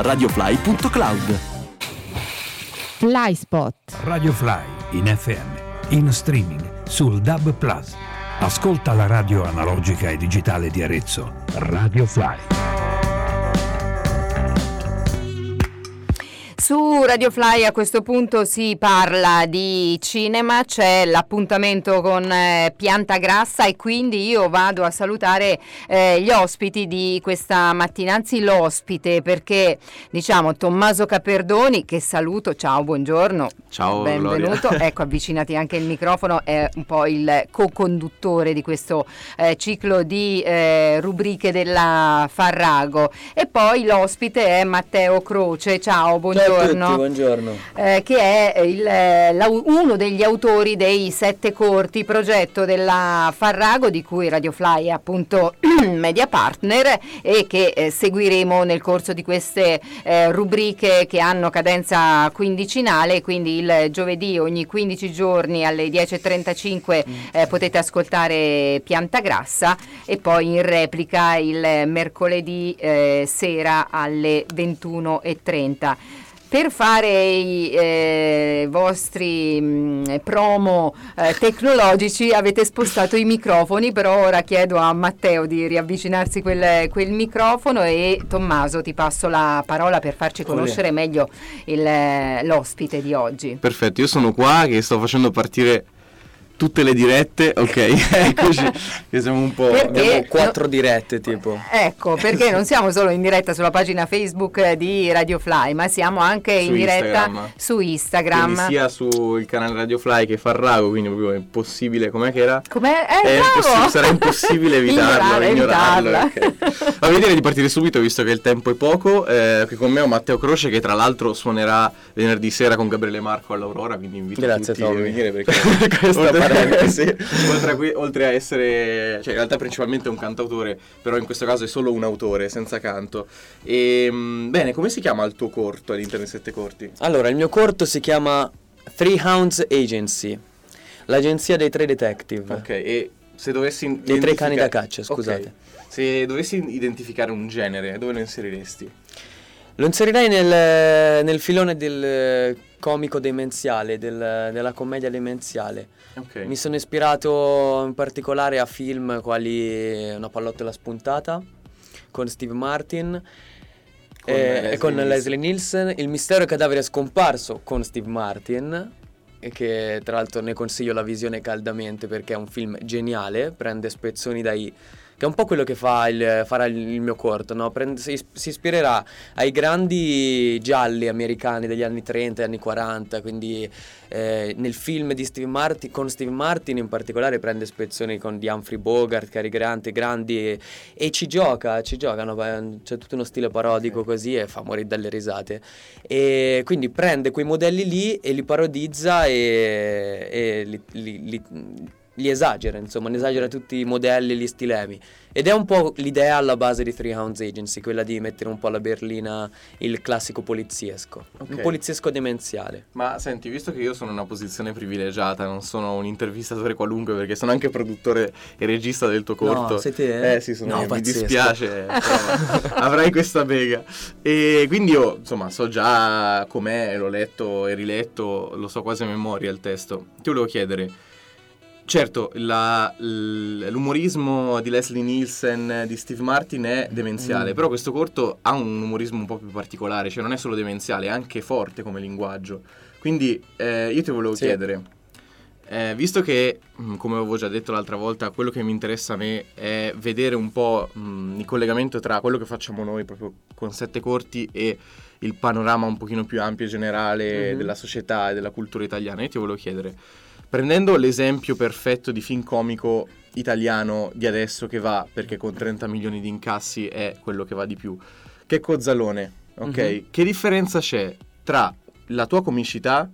radiofly.cloud. Flyspot. Radio Fly in FM, in streaming sul DAB Plus. Ascolta la radio analogica e digitale di Arezzo. Radio Su Radio Fly a questo punto si parla di cinema, c'è l'appuntamento con eh, Pianta Grassa e quindi io vado a salutare eh, gli ospiti di questa mattina, anzi l'ospite perché diciamo Tommaso Caperdoni che saluto, ciao, buongiorno. Ciao, benvenuto. Gloria. Ecco, avvicinati anche il microfono, è un po' il co-conduttore di questo eh, ciclo di eh, rubriche della Farrago. E poi l'ospite è Matteo Croce, ciao, buongiorno. Ciao a tutti, buongiorno. Eh, che è il, la, uno degli autori dei Sette Corti, progetto della Farrago di cui Radio Fly è appunto media partner e che eh, seguiremo nel corso di queste eh, rubriche che hanno cadenza quindicinale, quindi il giovedì ogni 15 giorni alle 10.35 mm. eh, potete ascoltare Pianta Grassa e poi in replica il mercoledì eh, sera alle 21.30 per fare i eh, vostri mh, mm, promo eh, tecnologici avete spostato i microfoni, però ora chiedo a Matteo di riavvicinarsi quel, quel microfono e Tommaso ti passo la parola per farci conoscere meglio il, l'ospite di oggi. Perfetto, io sono qua che sto facendo partire tutte le dirette, ok, eccoci, che siamo un po'... Perché abbiamo quattro no, dirette tipo. Ecco, perché non siamo solo in diretta sulla pagina Facebook di Radio Fly, ma siamo anche su in diretta Instagram. su Instagram. Quindi sia sul canale Radio Fly che Farrago, quindi proprio è impossibile, com'è che era? Com'è? Eh, è impossibile, sarà impossibile evitarlo, ignorarlo. Okay. Ma direi di partire subito, visto che il tempo è poco, eh, qui con me ho Matteo Croce che tra l'altro suonerà venerdì sera con Gabriele Marco all'Aurora, quindi invito Grazie, tutti a venire perché questa sì. oltre, a qui, oltre, a essere, cioè in realtà principalmente è un cantautore, però in questo caso è solo un autore, senza canto. E, ehm, bene, come si chiama il tuo corto all'interno dei Sette Corti? Allora, il mio corto si chiama Three Hounds Agency, l'agenzia dei tre detective. Ok, e se dovessi... Dei tre cani da caccia, scusate. Okay. Se dovessi identificare un genere, dove lo inseriresti? Lo inserirei nel, nel filone del comico demenziale, del, della commedia demenziale. Okay. Mi sono ispirato in particolare a film quali Una pallottola spuntata con Steve Martin con e, Leslie e con Nielsen. Leslie Nielsen, Il mistero cadavere scomparso con Steve Martin e che tra l'altro ne consiglio la visione caldamente perché è un film geniale, prende spezzoni dai che è un po' quello che fa il, farà il mio corto, no? Prende, si, si, ispirerà ai grandi gialli americani degli anni 30 e anni 40, quindi eh, nel film di Steve Martin, con Steve Martin in particolare prende spezzoni con di Humphrey Bogart, Cary Grant, grandi e, e, ci gioca, ci gioca, no? c'è tutto uno stile parodico così e fa morire dalle risate. E quindi prende quei modelli lì e li parodizza e, e li, li, li li esagera, insomma, ne esagera tutti i modelli, gli stilemi. Ed è un po' l'idea alla base di Three Hounds Agency, quella di mettere un po' alla berlina il classico poliziesco, okay. un poliziesco demenziale. Ma senti, visto che io sono in una posizione privilegiata, non sono un intervistatore qualunque perché sono anche produttore e regista del tuo corto. No, sei te? Eh, eh sì, sono no, io, mi dispiace, avrai questa bega. E quindi io, insomma, so già com'è, l'ho letto e riletto, lo so quasi a memoria il testo. Ti volevo chiedere Certo, la, l'umorismo di Leslie Nielsen, di Steve Martin è demenziale, mm. però questo corto ha un umorismo un po' più particolare, cioè non è solo demenziale, è anche forte come linguaggio. Quindi eh, io ti volevo sì. chiedere, eh, visto che, mm, come avevo già detto l'altra volta, quello che mi interessa a me è vedere un po' mh, mm, il collegamento tra quello che facciamo noi proprio con sette corti e il panorama un pochino più ampio e generale mm-hmm. della società e della cultura italiana, io ti volevo chiedere Prendendo l'esempio perfetto di film comico italiano di adesso che va, perché con 30 milioni di incassi è quello che va di più, che Cozzalone, ok? Mm-hmm. Che differenza c'è tra la tua comicità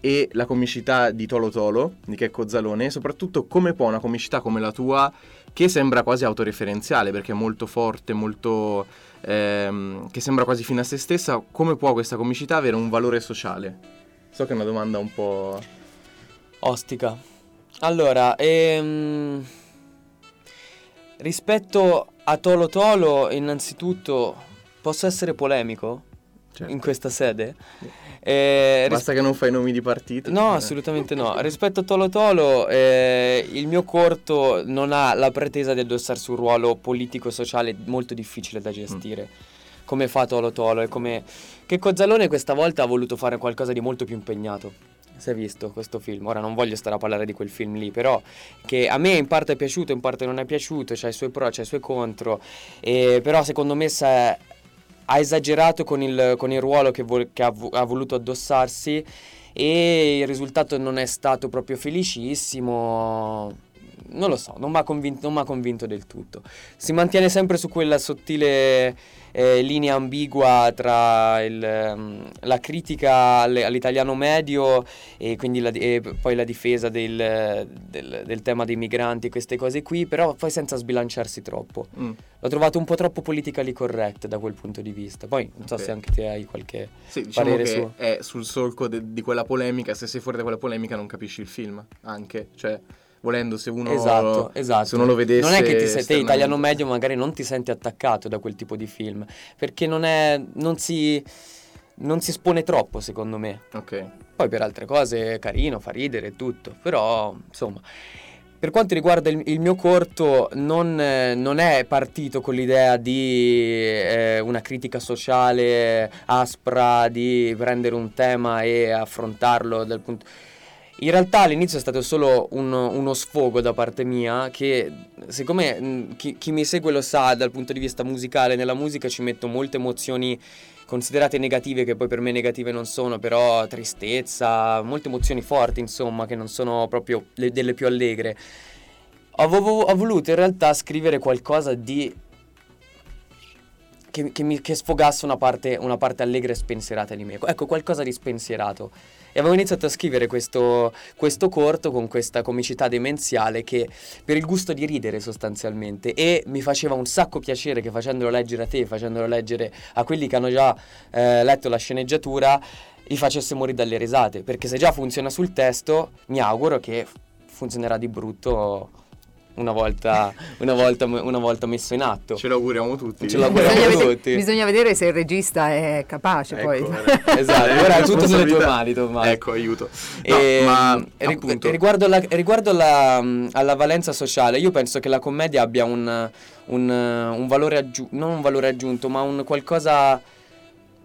e la comicità di Tolo Tolo, di Checco Zalone, e soprattutto come può una comicità come la tua, che sembra quasi autoreferenziale, perché è molto forte, molto... Ehm, che sembra quasi fine a se stessa, come può questa comicità avere un valore sociale? So che è una domanda un po'... Ostica. Allora, ehm, rispetto a Tolo Tolo, innanzitutto posso essere polemico? certo. in questa sede. Eh, Basta ris- che non fai nomi di partito. No, assolutamente no. Rispetto a Tolo Tolo, eh, il mio corto non ha la pretesa di addossarsi un ruolo politico-sociale molto difficile da gestire. Mm. Come fa Tolo Tolo e come... Che Cozzalone questa volta ha voluto fare qualcosa di molto più impegnato si è visto questo film. Ora non voglio stare a parlare di quel film lì, però che a me in parte è piaciuto, in parte non è piaciuto, c'ha i suoi pro, c'ha i suoi contro, e, però secondo me è, ha esagerato con il, con il ruolo che, vo- che ha, ha voluto addossarsi e il risultato non è stato proprio felicissimo non lo so, non mi ha convinto, convinto, del tutto. Si mantiene sempre su quella sottile eh, linea ambigua tra il, um, la critica all'italiano medio e quindi la, e poi la difesa del, del, del, tema dei migranti, queste cose qui, però poi senza sbilanciarsi troppo. Mm. L'ho trovato un po' troppo politically correct da quel punto di vista. Poi non so okay. se anche te hai qualche sì, diciamo parere su. È sul solco de, di quella polemica, se sei fuori da quella polemica non capisci il film, anche, cioè volendo se uno, esatto, esatto. Se uno lo vedesse non è che ti sei, te italiano medio magari non ti senti attaccato da quel tipo di film perché non è non si non si espone troppo secondo me. Ok. Poi per altre cose è carino fa ridere e tutto però insomma. Per quanto riguarda il, il mio corto, non, non, è partito con l'idea di eh, una critica sociale aspra, di prendere un tema e affrontarlo dal punto in realtà all'inizio è stato solo un, uno sfogo da parte mia che siccome chi, chi, mi segue lo sa dal punto di vista musicale, nella musica ci metto molte emozioni considerate negative che poi per me negative non sono, però tristezza, molte emozioni forti insomma che non sono proprio le, delle più allegre. Ho, voluto in realtà scrivere qualcosa di che, che, mi, che sfogasse una parte, una parte allegra e spensierata di me. Ecco, qualcosa di spensierato. E avevo iniziato a scrivere questo, questo, corto con questa comicità demenziale che per il gusto di ridere sostanzialmente e mi faceva un sacco piacere che facendolo leggere a te, facendolo leggere a quelli che hanno già eh, letto la sceneggiatura, li facesse morire dalle risate, perché se già funziona sul testo, mi auguro che funzionerà di brutto una volta, una, volta, una volta, messo in atto. Ce l'auguriamo tutti. Ce l'auguriamo bisogna tutti. Vedere, bisogna vedere se il regista è capace ecco, poi. esatto, ora è tutto nelle tue mani Tommaso. Ecco, aiuto. No, e, ma riguardo, la, riguardo la, alla valenza sociale, io penso che la commedia abbia un, un, un valore aggiunto, non un valore aggiunto, ma un qualcosa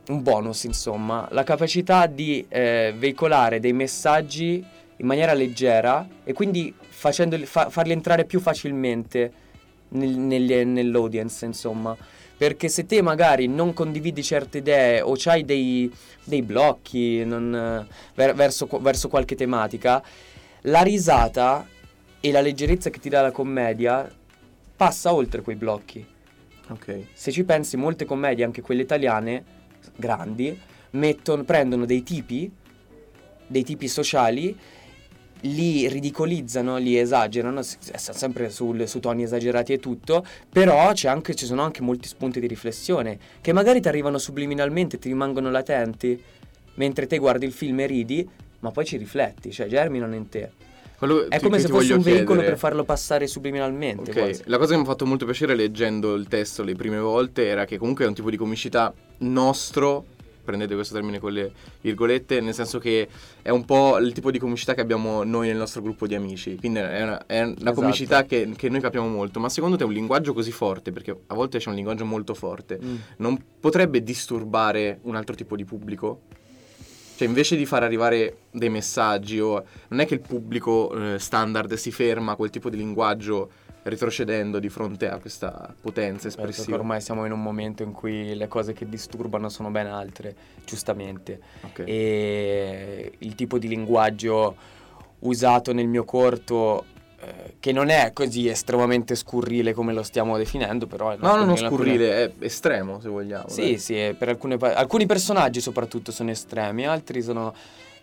un bonus, insomma, la capacità di eh, veicolare dei messaggi in maniera leggera e quindi fa, farli entrare più facilmente nel, nel, nell'audience, insomma. Perché se te magari non condividi certe idee o hai dei, dei, blocchi non, ver, verso, verso qualche tematica, la risata e la leggerezza che ti dà la commedia passa oltre quei blocchi. Okay. Se ci pensi, molte commedie, anche quelle italiane, grandi, mettono, prendono dei tipi, dei tipi sociali li ridicolizzano, li esagerano, sempre sul, su toni esagerati e tutto, però anche, ci sono anche molti spunti di riflessione che magari ti arrivano subliminalmente, ti rimangono latenti, mentre te guardi il film e ridi, ma poi ci rifletti, cioè germinano in te. Quello è come se fosse un veicolo chiedere... per farlo passare subliminalmente. Okay. La cosa che mi ha fatto molto piacere leggendo il testo le prime volte era che comunque è un tipo di comicità nostro prendete questo termine con le virgolette, nel senso che è un po' il tipo di comicità che abbiamo noi nel nostro gruppo di amici, quindi è una, è una esatto. comicità che, che, noi capiamo molto, ma secondo te un linguaggio così forte, perché a volte c'è un linguaggio molto forte, mm. non potrebbe disturbare un altro tipo di pubblico? Cioè, invece di far arrivare dei messaggi, o non è che il pubblico eh, standard si ferma a quel tipo di linguaggio retrocedendo di fronte a questa potenza espressiva. ormai siamo in un momento in cui le cose che disturbano sono ben altre, giustamente. Okay. E il tipo di linguaggio usato nel mio corto eh, che non è così estremamente scurrile come lo stiamo definendo, però è No, no, non scurrile, alcune... è estremo se vogliamo. Sì, dai. sì, per alcune, alcuni personaggi soprattutto sono estremi, altri sono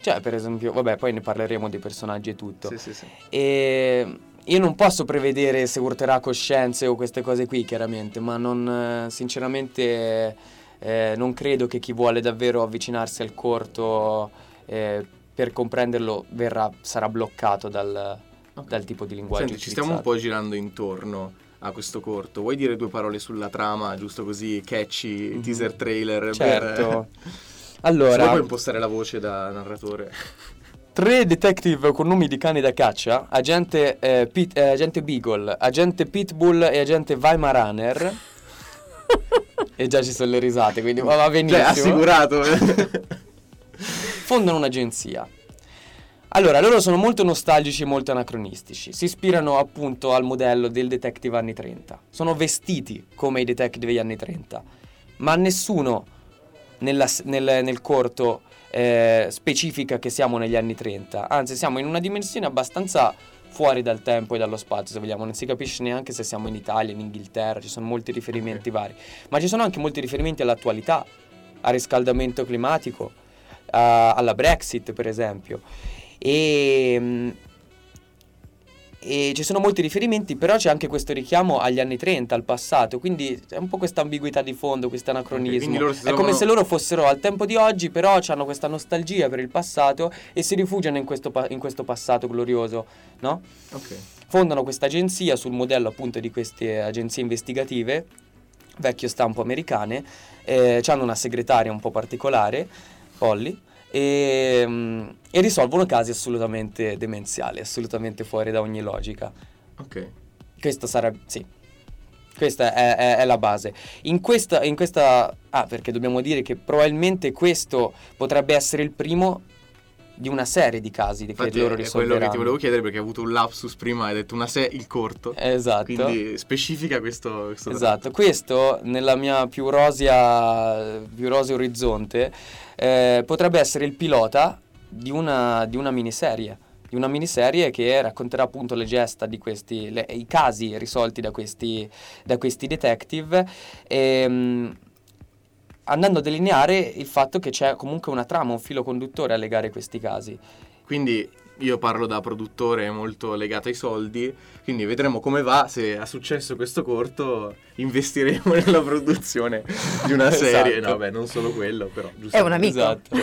cioè, per esempio, vabbè, poi ne parleremo dei personaggi e tutto. Sì, sì, sì. E io non posso prevedere se urterà coscienze o queste cose qui, chiaramente, ma non, sinceramente eh, non credo che chi vuole davvero avvicinarsi al corto eh, per comprenderlo verrà, sarà bloccato dal, okay. dal tipo di linguaggio. Senti, ci stiamo un po' girando intorno. a questo corto. Vuoi dire due parole sulla trama, giusto così, catchy, mm-hmm. teaser trailer? Certo. Per... allora... Se puoi impostare la voce da narratore. Tre detective con nomi di cani da caccia, agente, eh, Pit, eh, agente Beagle, agente Pitbull e agente Weimaraner. e già ci sono le risate, quindi va cioè, benissimo. Cioè, assicurato. Fondano un'agenzia. Allora, loro sono molto nostalgici e molto anacronistici. Si ispirano appunto al modello del detective anni 30. Sono vestiti come i detective degli anni 30. Ma nessuno nella, nel, nel corto eh, specifica che siamo negli anni 30, anzi siamo in una dimensione abbastanza fuori dal tempo e dallo spazio, se vogliamo, non si capisce neanche se siamo in Italia, in Inghilterra, ci sono molti riferimenti okay. vari, ma ci sono anche molti riferimenti all'attualità, al riscaldamento climatico, a, alla Brexit per esempio. E mm, e ci sono molti riferimenti, però c'è anche questo richiamo agli anni 30, al passato, quindi è un po' questa ambiguità di fondo, questo anacronismo. Okay, è come se loro fossero al tempo di oggi, però hanno questa nostalgia per il passato e si rifugiano in questo, in questo passato glorioso, no? Ok. Fondano questa agenzia sul modello appunto di queste agenzie investigative, vecchio stampo americane, eh, hanno una segretaria un po' particolare, Polly, e, mm, e risolvono casi assolutamente demenziali, assolutamente fuori da ogni logica. Ok. Questo sarebbe, sì, questa è, è, è, la base. In questa, in questa, ah, perché dobbiamo dire che probabilmente questo potrebbe essere il primo di una serie di casi di che loro risolveranno. È quello che ti volevo chiedere perché hai avuto un lapsus prima, hai detto una se il corto. Esatto. Quindi specifica questo, questo Esatto, drama. questo nella mia più rosea, più rosea orizzonte eh, potrebbe essere il pilota di una, di una miniserie di una miniserie che racconterà appunto le gesta di questi, le, i casi risolti da questi, da questi detective. E, ehm, andando a delineare il fatto che c'è comunque una trama, un filo conduttore a legare questi casi. Quindi io parlo da produttore molto legato ai soldi, quindi vedremo come va, se ha successo questo corto investiremo nella produzione di una serie, esatto. no beh non solo quello però. È un amico. Esatto.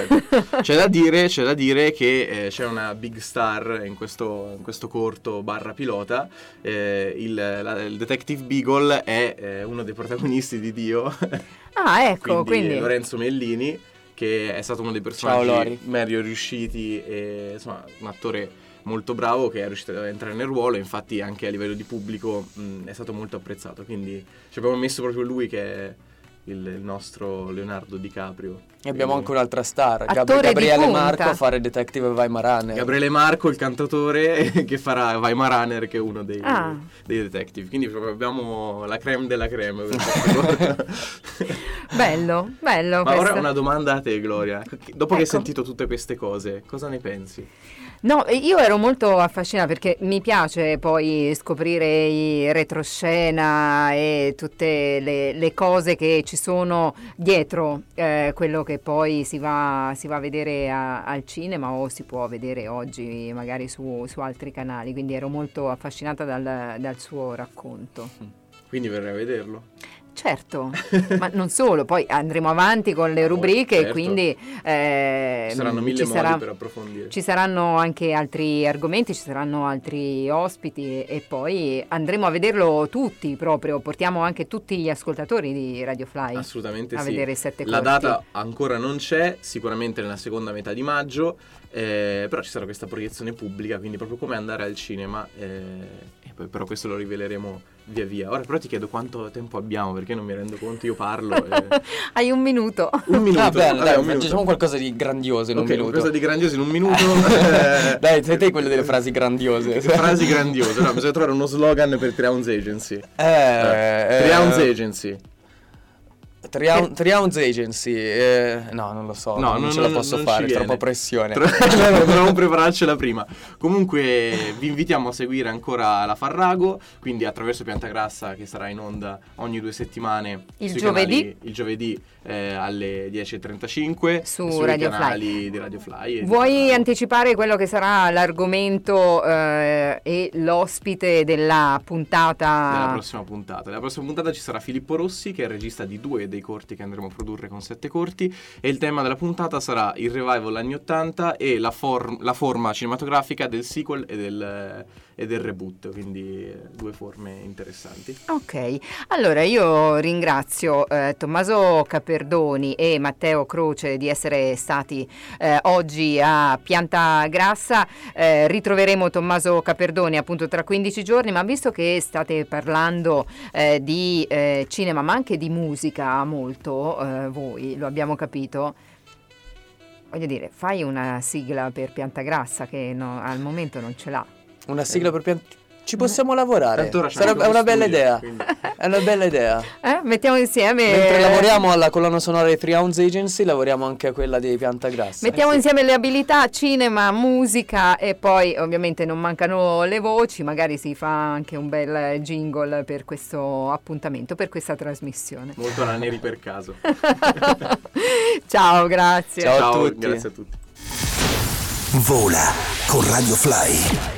C'è, da dire, c'è, da dire, che eh, c'è una big star in questo, in questo corto barra pilota, eh, il, la, il, Detective Beagle è eh, uno dei protagonisti di Dio. Ah ecco, quindi, quindi... Lorenzo Mellini che è stato uno dei personaggi meglio riusciti e insomma un attore molto bravo che è riuscito ad entrare nel ruolo e infatti anche a livello di pubblico mh, è stato molto apprezzato quindi ci abbiamo messo proprio lui che è il, il nostro Leonardo DiCaprio. E abbiamo anche un'altra star, Gab- Gabriele Marco a fare Detective Weimaraner. Gabriele Marco, il cantatore che farà Weimaraner, che è uno dei, ah. dei detective. Quindi abbiamo la creme della creme. bello, bello. Ma questa. ora una domanda a te, Gloria. Dopo ecco. che hai ecco. sentito tutte queste cose, cosa ne pensi? No, io ero molto affascinata perché mi piace poi scoprire i retroscena e tutte le, le cose che ci sono dietro eh, quello che poi si va, si va a vedere a, al cinema o si può vedere oggi magari su, su altri canali, quindi ero molto affascinata dal, dal suo racconto. Quindi verrei a vederlo? Certo, ma non solo, poi andremo avanti con le rubriche certo. e quindi eh, ci saranno mille ci modi sarà, per approfondire. Ci saranno anche altri argomenti, ci saranno altri ospiti e poi andremo a vederlo tutti proprio, portiamo anche tutti gli ascoltatori di Radio Fly Assolutamente a sì. vedere sette La corti. data ancora non c'è, sicuramente nella seconda metà di maggio, eh, però ci sarà questa proiezione pubblica, quindi proprio come andare al cinema, eh, però questo lo riveleremo via via. Ora però ti chiedo quanto tempo abbiamo perché non mi rendo conto, io parlo. E... Hai un minuto. Un minuto. Ah, bene, dai, un minuto. Diciamo qualcosa di grandioso in okay, un minuto. Qualcosa di grandioso in un minuto. dai, sei te quello delle frasi grandiose. frasi grandiose, no, bisogna trovare uno slogan per Triuns Agency. Eh, eh, Triuns Agency. Triun- Triuns Agency, eh, no, non lo so, no, non, non ce la posso fare, troppa pressione. Dobbiamo prepararcela prima. Comunque, vi invitiamo a seguire ancora la Farrago, quindi attraverso Pianta Grassa che sarà in onda ogni due settimane. Il giovedì. Canali, il giovedì eh, alle 10.35 su Radio Fly. di Radio Fly. Vuoi anticipare quello che sarà l'argomento eh, e l'ospite della puntata? Della prossima puntata. Nella prossima puntata ci sarà Filippo Rossi, che è il regista di due dei corti che andremo a produrre con sette corti. E il tema della puntata sarà il revival anni 80 e la, form- la forma cinematografica del sequel e del e del reboot, quindi eh, due forme interessanti. Ok, allora io ringrazio eh, Tommaso Caperdoni e Matteo Croce di essere stati eh, oggi a Pianta Grassa, eh, ritroveremo Tommaso Caperdoni appunto tra 15 giorni, ma visto che state parlando eh, di eh, cinema ma anche di musica molto, voi lo abbiamo capito, voglio dire, fai una sigla per Pianta Grassa che no, al momento non ce l'ha. Una sigla per pian... Ci possiamo lavorare. Sarebbe una bella studio, idea. Quindi. È una bella idea. Eh? Mettiamo insieme. Mentre lavoriamo alla colonna sonora di Three Ounce Agency, lavoriamo anche a quella di Pianta Grassa. Mettiamo insieme le abilità, cinema, musica e poi ovviamente non mancano le voci. Magari si fa anche un bel jingle per questo appuntamento, per questa trasmissione. Molto la neri per caso. Ciao, grazie. Ciao, Ciao a tutti. Grazie a tutti. Vola con Radio Fly.